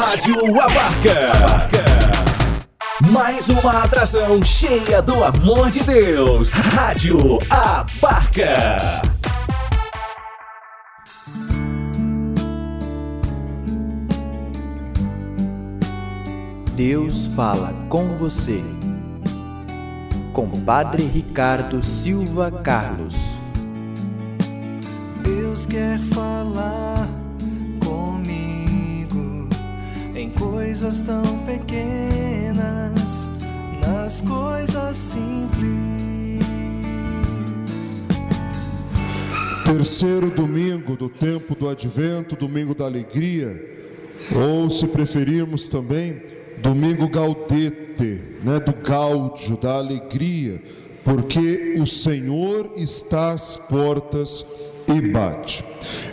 Rádio Abarca. Mais uma atração cheia do amor de Deus. Rádio Abarca. Deus fala com você. Com Padre Ricardo Silva Carlos. Deus quer falar coisas tão pequenas, nas coisas simples. Terceiro domingo do tempo do advento, domingo da alegria, ou se preferirmos também, domingo gaudete, né, do gáudio, da alegria, porque o Senhor está às portas e bate.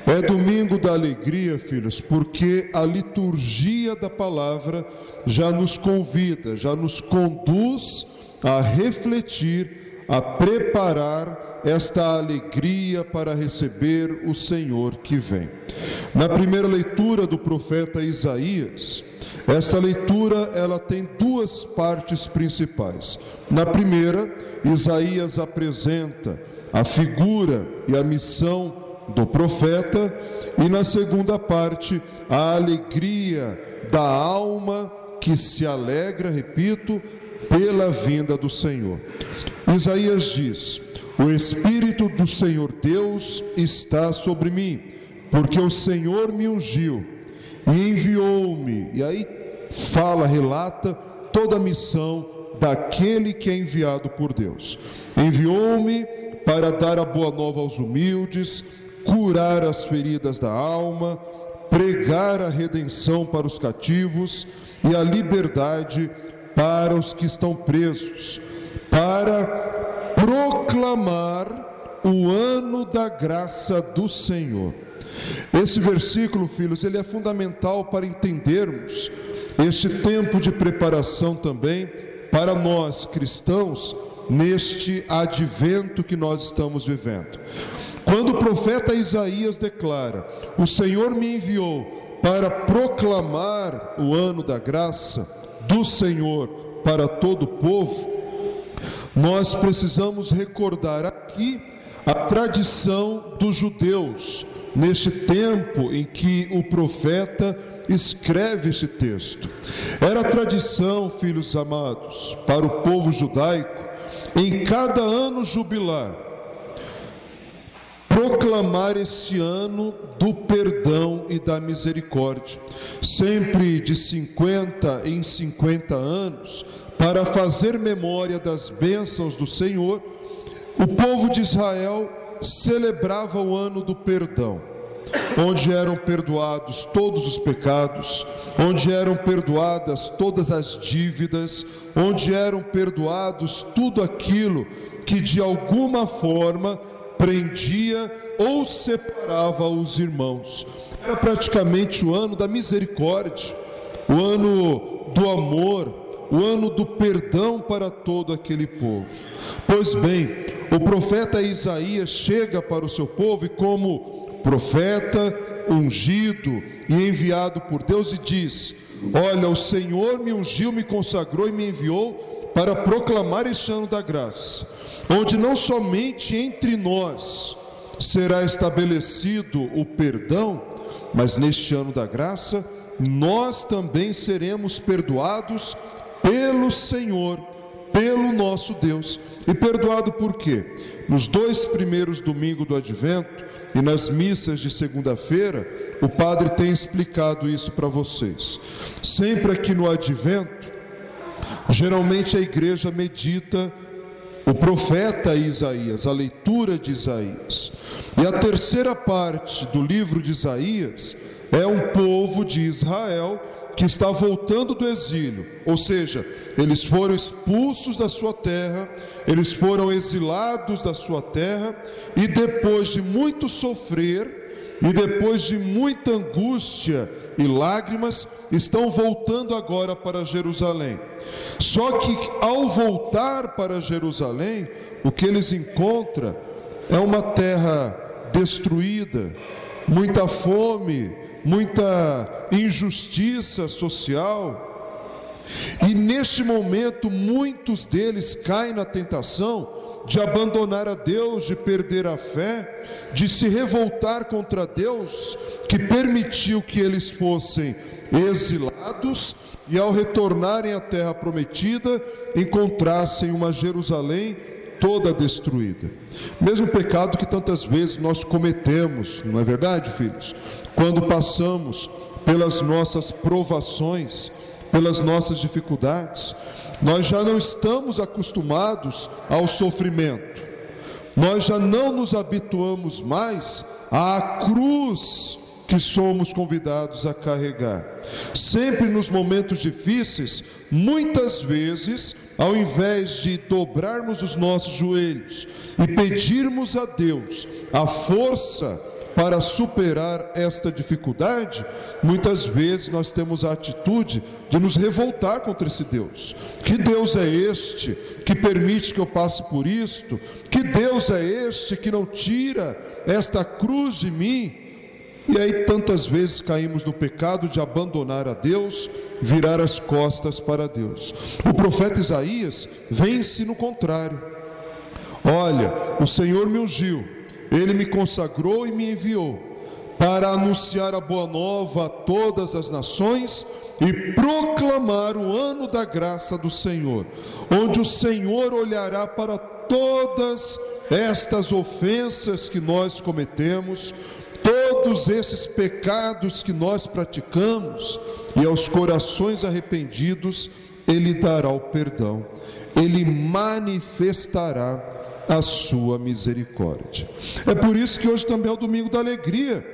É domingo da alegria, filhos, porque a liturgia da palavra já nos convida, já nos conduz a refletir, a preparar esta alegria para receber o Senhor que vem. Na primeira leitura do profeta Isaías, essa leitura ela tem duas partes principais. Na primeira, Isaías apresenta a figura e a missão do profeta, e na segunda parte, a alegria da alma que se alegra, repito, pela vinda do Senhor. Isaías diz: O Espírito do Senhor Deus está sobre mim, porque o Senhor me ungiu e enviou-me. E aí fala, relata toda a missão daquele que é enviado por Deus. Enviou-me para dar a boa nova aos humildes, curar as feridas da alma, pregar a redenção para os cativos e a liberdade para os que estão presos, para proclamar o ano da graça do Senhor. Esse versículo, filhos, ele é fundamental para entendermos este tempo de preparação também para nós cristãos neste advento que nós estamos vivendo. Quando o profeta Isaías declara: O Senhor me enviou para proclamar o ano da graça do Senhor para todo o povo, nós precisamos recordar aqui a tradição dos judeus neste tempo em que o profeta escreve esse texto. Era tradição, filhos amados, para o povo judaico, em cada ano jubilar, proclamar esse ano do perdão e da misericórdia, sempre de 50 em 50 anos, para fazer memória das bênçãos do Senhor, o povo de Israel celebrava o ano do perdão, onde eram perdoados todos os pecados, onde eram perdoadas todas as dívidas, onde eram perdoados tudo aquilo que de alguma forma prendia ou separava os irmãos. Era praticamente o ano da misericórdia, o ano do amor, o ano do perdão para todo aquele povo. Pois bem, o profeta Isaías chega para o seu povo e, como profeta ungido e enviado por Deus, e diz: Olha, o Senhor me ungiu, me consagrou e me enviou para proclamar este ano da graça, onde não somente entre nós será estabelecido o perdão, mas neste ano da graça, nós também seremos perdoados pelo Senhor, pelo nosso Deus. E perdoado por quê? Nos dois primeiros domingos do advento e nas missas de segunda-feira, o padre tem explicado isso para vocês. Sempre aqui no advento, geralmente a igreja medita o profeta Isaías, a leitura de Isaías. E a terceira parte do livro de Isaías é um povo de Israel que está voltando do exílio, ou seja, eles foram expulsos da sua terra, eles foram exilados da sua terra, e depois de muito sofrer, e depois de muita angústia e lágrimas, estão voltando agora para Jerusalém. Só que ao voltar para Jerusalém, o que eles encontram é uma terra destruída, muita fome, muita injustiça social. E neste momento, muitos deles caem na tentação de abandonar a Deus, de perder a fé, de se revoltar contra Deus, que permitiu que eles fossem exilados e, ao retornarem à terra prometida, encontrassem uma Jerusalém toda destruída. Mesmo pecado que tantas vezes nós cometemos, não é verdade, filhos? Quando passamos pelas nossas provações, pelas nossas dificuldades, nós já não estamos acostumados ao sofrimento, nós já não nos habituamos mais à cruz que somos convidados a carregar. Sempre nos momentos difíceis, muitas vezes, ao invés de dobrarmos os nossos joelhos e pedirmos a Deus a força para superar esta dificuldade, muitas vezes nós temos a atitude de nos revoltar contra esse Deus. Que Deus é este que permite que eu passe por isto? Que Deus é este que não tira esta cruz de mim? E aí tantas vezes caímos no pecado de abandonar a Deus, virar as costas para Deus. O profeta Isaías vence no contrário. Olha, o Senhor me ungiu ele me consagrou e me enviou para anunciar a boa nova a todas as nações e proclamar o ano da graça do Senhor, onde o Senhor olhará para todas estas ofensas que nós cometemos, todos esses pecados que nós praticamos, e aos corações arrependidos ele dará o perdão, ele manifestará a sua misericórdia. É por isso que hoje também é o domingo da alegria,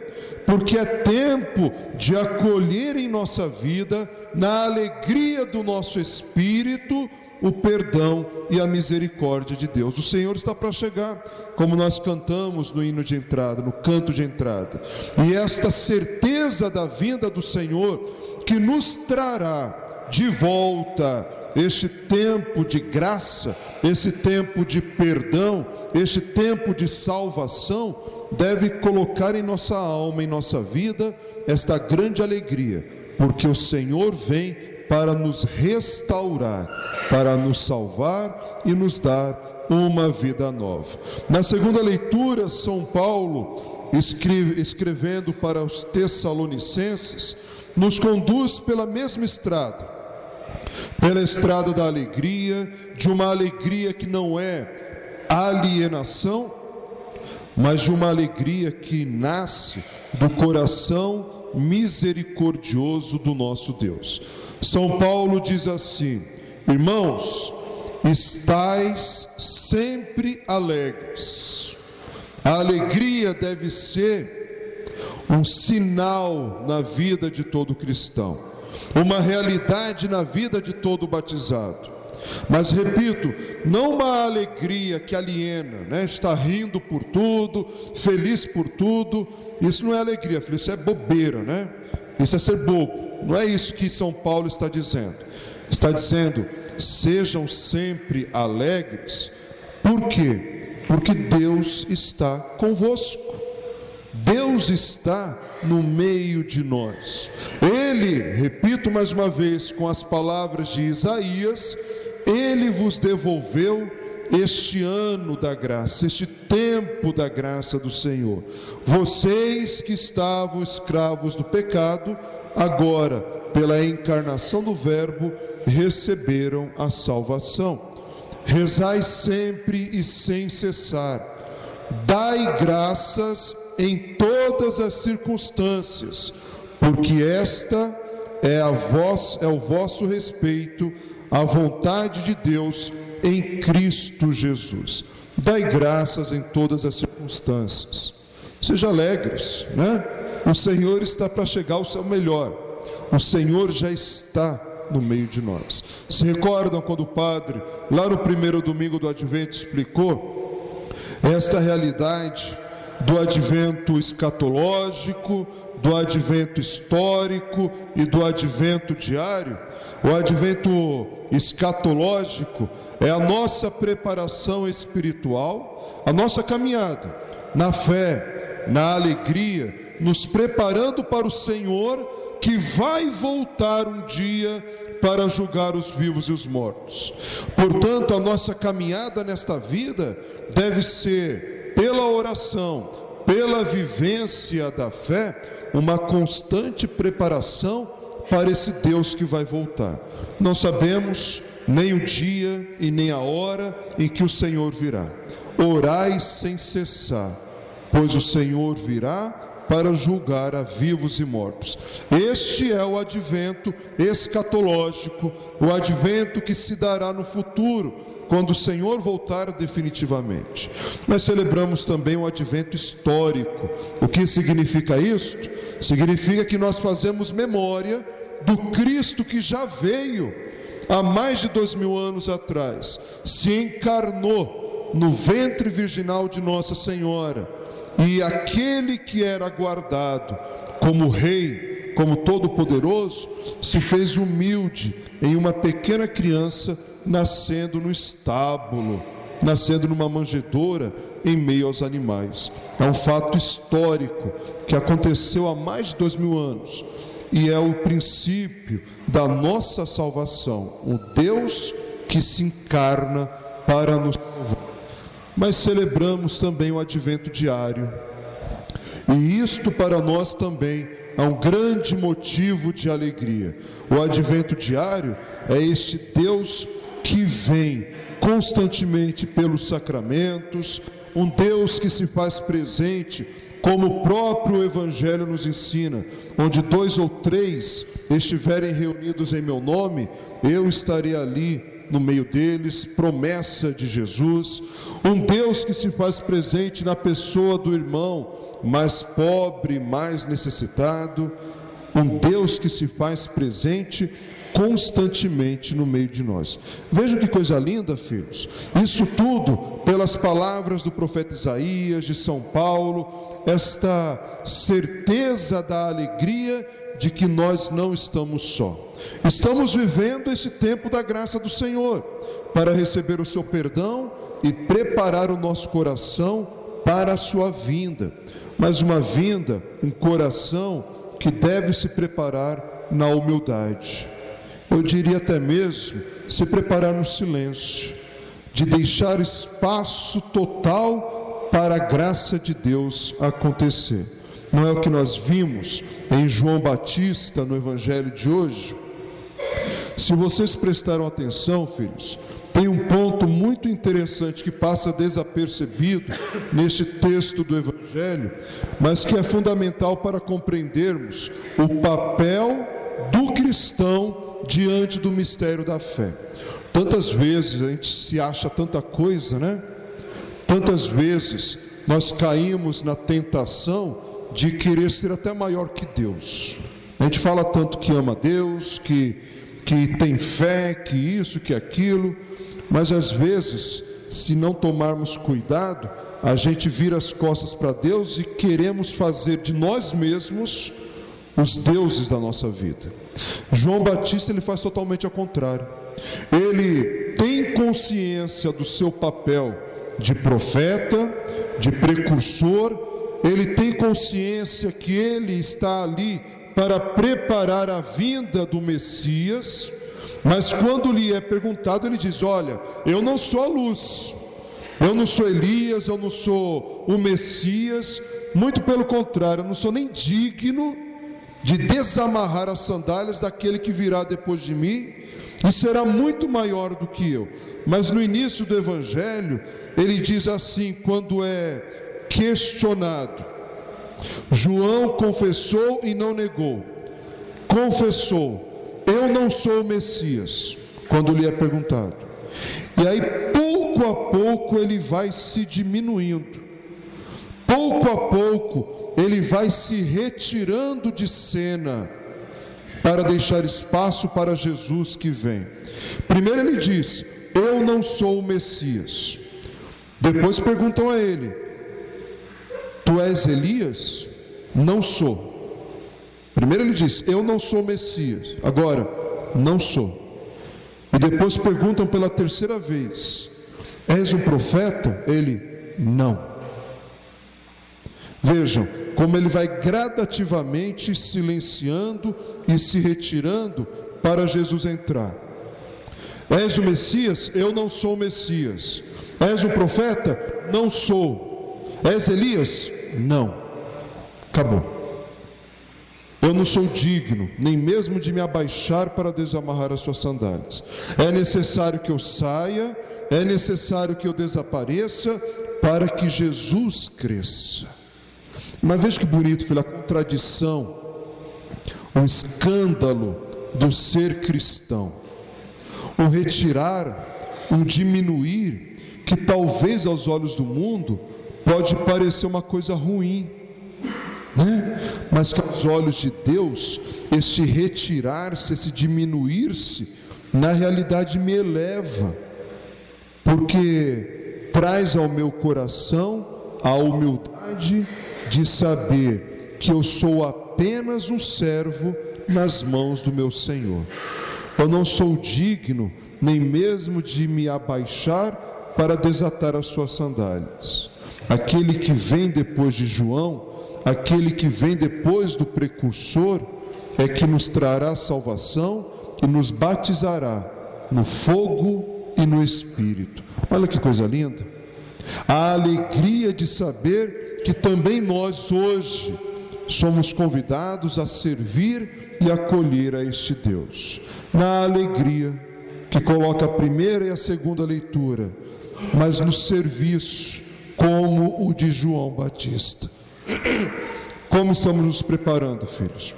porque é tempo de acolher em nossa vida, na alegria do nosso espírito, o perdão e a misericórdia de Deus. O Senhor está para chegar, como nós cantamos no hino de entrada, no canto de entrada. E esta certeza da vinda do Senhor que nos trará de volta este tempo de graça, esse tempo de perdão, este tempo de salvação, deve colocar em nossa alma, em nossa vida, esta grande alegria, porque o Senhor vem para nos restaurar, para nos salvar e nos dar uma vida nova. Na segunda leitura, São Paulo, escreve, escrevendo para os Tessalonicenses, nos conduz pela mesma estrada pela estrada da alegria, de uma alegria que não é alienação, mas de uma alegria que nasce do coração misericordioso do nosso Deus. São Paulo diz assim: Irmãos, estais sempre alegres. A alegria deve ser um sinal na vida de todo cristão uma realidade na vida de todo batizado. Mas repito, não uma alegria que aliena, né? está rindo por tudo, feliz por tudo. Isso não é alegria, filho, isso é bobeira, né? Isso é ser bobo. Não é isso que São Paulo está dizendo. Está dizendo: sejam sempre alegres. Por quê? Porque Deus está convosco. Deus está no meio de nós. Ele, repito mais uma vez, com as palavras de Isaías, ele vos devolveu este ano da graça, este tempo da graça do Senhor. Vocês que estavam escravos do pecado, agora, pela encarnação do Verbo, receberam a salvação. Rezai sempre e sem cessar. Dai graças em todas as circunstâncias, porque esta é a vós é o vosso respeito, a vontade de Deus em Cristo Jesus. Dai graças em todas as circunstâncias. Seja alegres, né? O Senhor está para chegar ao seu melhor. O Senhor já está no meio de nós. Se recordam quando o padre, lá no primeiro domingo do advento, explicou esta realidade do advento escatológico, do advento histórico e do advento diário. O advento escatológico é a nossa preparação espiritual, a nossa caminhada na fé, na alegria nos preparando para o Senhor que vai voltar um dia para julgar os vivos e os mortos. Portanto, a nossa caminhada nesta vida deve ser pela oração, pela vivência da fé, uma constante preparação para esse Deus que vai voltar. Não sabemos nem o dia e nem a hora em que o Senhor virá. Orai sem cessar, pois o Senhor virá para julgar a vivos e mortos. Este é o advento escatológico, o advento que se dará no futuro, quando o Senhor voltar definitivamente. Mas celebramos também o advento histórico. O que significa isto? Significa que nós fazemos memória do Cristo que já veio há mais de dois mil anos atrás, se encarnou no ventre virginal de Nossa Senhora, e aquele que era guardado como rei, como todo-poderoso, se fez humilde em uma pequena criança nascendo no estábulo, nascendo numa manjedoura em meio aos animais. É um fato histórico que aconteceu há mais de dois mil anos e é o princípio da nossa salvação, o Deus que se encarna para nos salvar. Mas celebramos também o advento diário, e isto para nós também é um grande motivo de alegria. O advento diário é este Deus que vem constantemente pelos sacramentos, um Deus que se faz presente como o próprio Evangelho nos ensina, onde dois ou três estiverem reunidos em meu nome, eu estarei ali no meio deles, promessa de Jesus, um Deus que se faz presente na pessoa do irmão mais pobre, mais necessitado, um Deus que se faz presente constantemente no meio de nós. Vejam que coisa linda, filhos. Isso tudo pelas palavras do profeta Isaías, de São Paulo, esta certeza da alegria de que nós não estamos só. Estamos vivendo esse tempo da graça do Senhor para receber o seu perdão e preparar o nosso coração para a sua vinda. Mas uma vinda, um coração que deve se preparar na humildade eu diria até mesmo, se preparar no silêncio, de deixar espaço total para a graça de Deus acontecer. Não é o que nós vimos em João Batista no Evangelho de hoje? Se vocês prestaram atenção, filhos, tem um ponto muito interessante que passa desapercebido neste texto do Evangelho, mas que é fundamental para compreendermos o papel do cristão diante do mistério da fé. Tantas vezes a gente se acha tanta coisa, né? Tantas vezes nós caímos na tentação de querer ser até maior que Deus. A gente fala tanto que ama Deus, que, que tem fé, que isso, que aquilo, mas às vezes, se não tomarmos cuidado, a gente vira as costas para Deus e queremos fazer de nós mesmos os deuses da nossa vida. João Batista ele faz totalmente ao contrário. Ele tem consciência do seu papel de profeta, de precursor, ele tem consciência que ele está ali para preparar a vinda do Messias, mas quando lhe é perguntado, ele diz: Olha, eu não sou a luz, eu não sou Elias, eu não sou o Messias, muito pelo contrário, eu não sou nem digno de desamarrar as sandálias daquele que virá depois de mim e será muito maior do que eu. Mas no início do Evangelho, ele diz assim: quando é questionado, João confessou e não negou, confessou, eu não sou o Messias, quando lhe é perguntado. E aí, pouco a pouco, ele vai se diminuindo, pouco a pouco, ele vai se retirando de cena para deixar espaço para Jesus que vem. Primeiro ele diz: Eu não sou o Messias. Depois perguntam a ele: Tu és Elias? Não sou. Primeiro ele diz: Eu não sou Messias. Agora, não sou. E depois perguntam pela terceira vez: És um profeta? Ele: Não. Vejam, como ele vai gradativamente silenciando e se retirando para Jesus entrar. És o Messias? Eu não sou o Messias. És o profeta? Não sou. És Elias? Não. Acabou. Eu não sou digno, nem mesmo de me abaixar para desamarrar as suas sandálias. É necessário que eu saia, é necessário que eu desapareça para que Jesus cresça. Mas veja que bonito, filho, a contradição, o escândalo do ser cristão, o retirar, o diminuir, que talvez aos olhos do mundo pode parecer uma coisa ruim, né? mas que aos olhos de Deus, esse retirar-se, esse diminuir-se, na realidade me eleva, porque traz ao meu coração a humildade de saber que eu sou apenas um servo nas mãos do meu Senhor. Eu não sou digno nem mesmo de me abaixar para desatar as suas sandálias. Aquele que vem depois de João, aquele que vem depois do precursor, é que nos trará salvação e nos batizará no fogo e no Espírito. Olha que coisa linda. A alegria de saber que também nós hoje somos convidados a servir e acolher a este Deus. Na alegria que coloca a primeira e a segunda leitura, mas no serviço como o de João Batista. Como estamos nos preparando, filhos?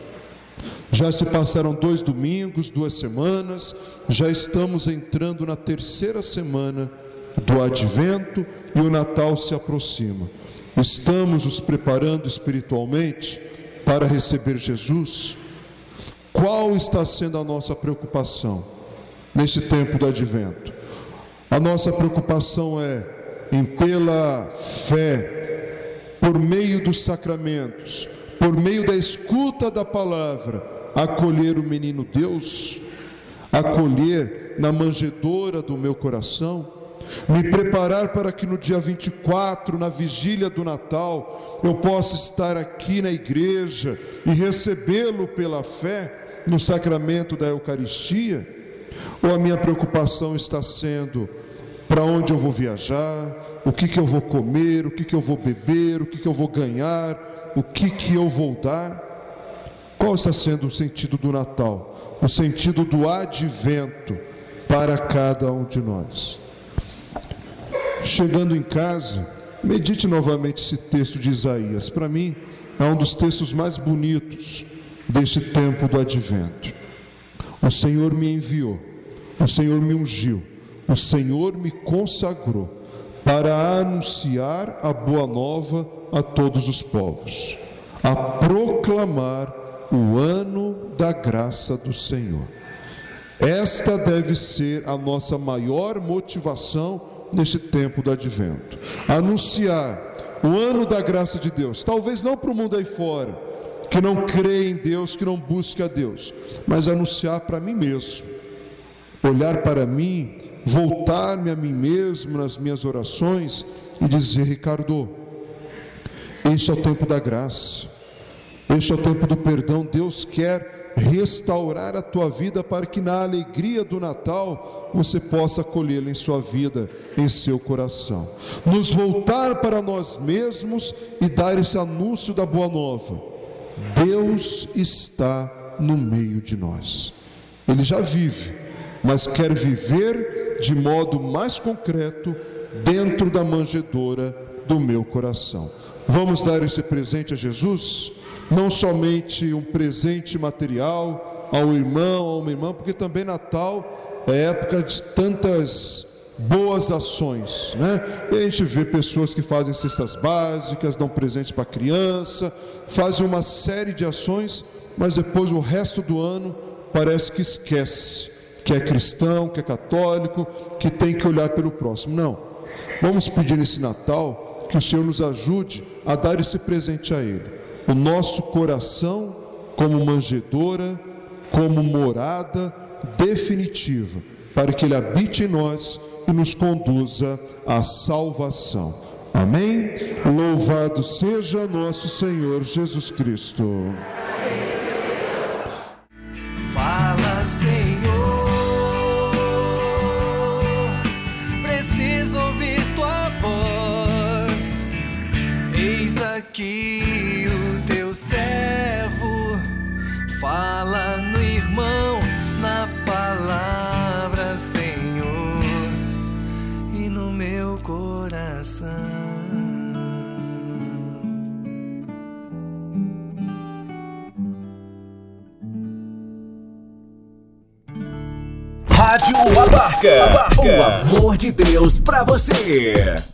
Já se passaram dois domingos, duas semanas, já estamos entrando na terceira semana do advento e o Natal se aproxima. Estamos nos preparando espiritualmente para receber Jesus? Qual está sendo a nossa preocupação nesse tempo do advento? A nossa preocupação é em pela fé, por meio dos sacramentos, por meio da escuta da palavra, acolher o menino Deus, acolher na manjedoura do meu coração me preparar para que no dia 24, na vigília do Natal, eu possa estar aqui na igreja e recebê-lo pela fé no sacramento da Eucaristia? Ou a minha preocupação está sendo para onde eu vou viajar, o que, que eu vou comer, o que, que eu vou beber, o que, que eu vou ganhar, o que, que eu vou dar? Qual está sendo o sentido do Natal? O sentido do advento para cada um de nós. Chegando em casa, medite novamente esse texto de Isaías. Para mim, é um dos textos mais bonitos deste tempo do advento. O Senhor me enviou, o Senhor me ungiu, o Senhor me consagrou para anunciar a boa nova a todos os povos, a proclamar o ano da graça do Senhor. Esta deve ser a nossa maior motivação neste tempo do advento. Anunciar o ano da graça de Deus, talvez não para o mundo aí fora, que não crê em Deus, que não busca a Deus, mas anunciar para mim mesmo, olhar para mim, voltar-me a mim mesmo nas minhas orações e dizer: Ricardo, este é o tempo da graça, este é o tempo do perdão. Deus quer restaurar a tua vida para que na alegria do Natal você possa acolhê-lo em sua vida, em seu coração. Nos voltar para nós mesmos e dar esse anúncio da boa nova. Deus está no meio de nós. Ele já vive, mas quer viver de modo mais concreto dentro da manjedoura do meu coração. Vamos dar esse presente a Jesus? Não somente um presente material ao irmão, a uma irmã, porque também Natal é época de tantas boas ações, né? E a gente vê pessoas que fazem cestas básicas, dão presentes para criança, fazem uma série de ações, mas depois o resto do ano parece que esquece que é cristão, que é católico, que tem que olhar pelo próximo. Não. Vamos pedir nesse Natal que o Senhor nos ajude a dar esse presente a Ele. O nosso coração como manjedora, como morada definitiva, para que Ele habite em nós e nos conduza à salvação. Amém? Louvado seja nosso Senhor Jesus Cristo. De Deus pra você.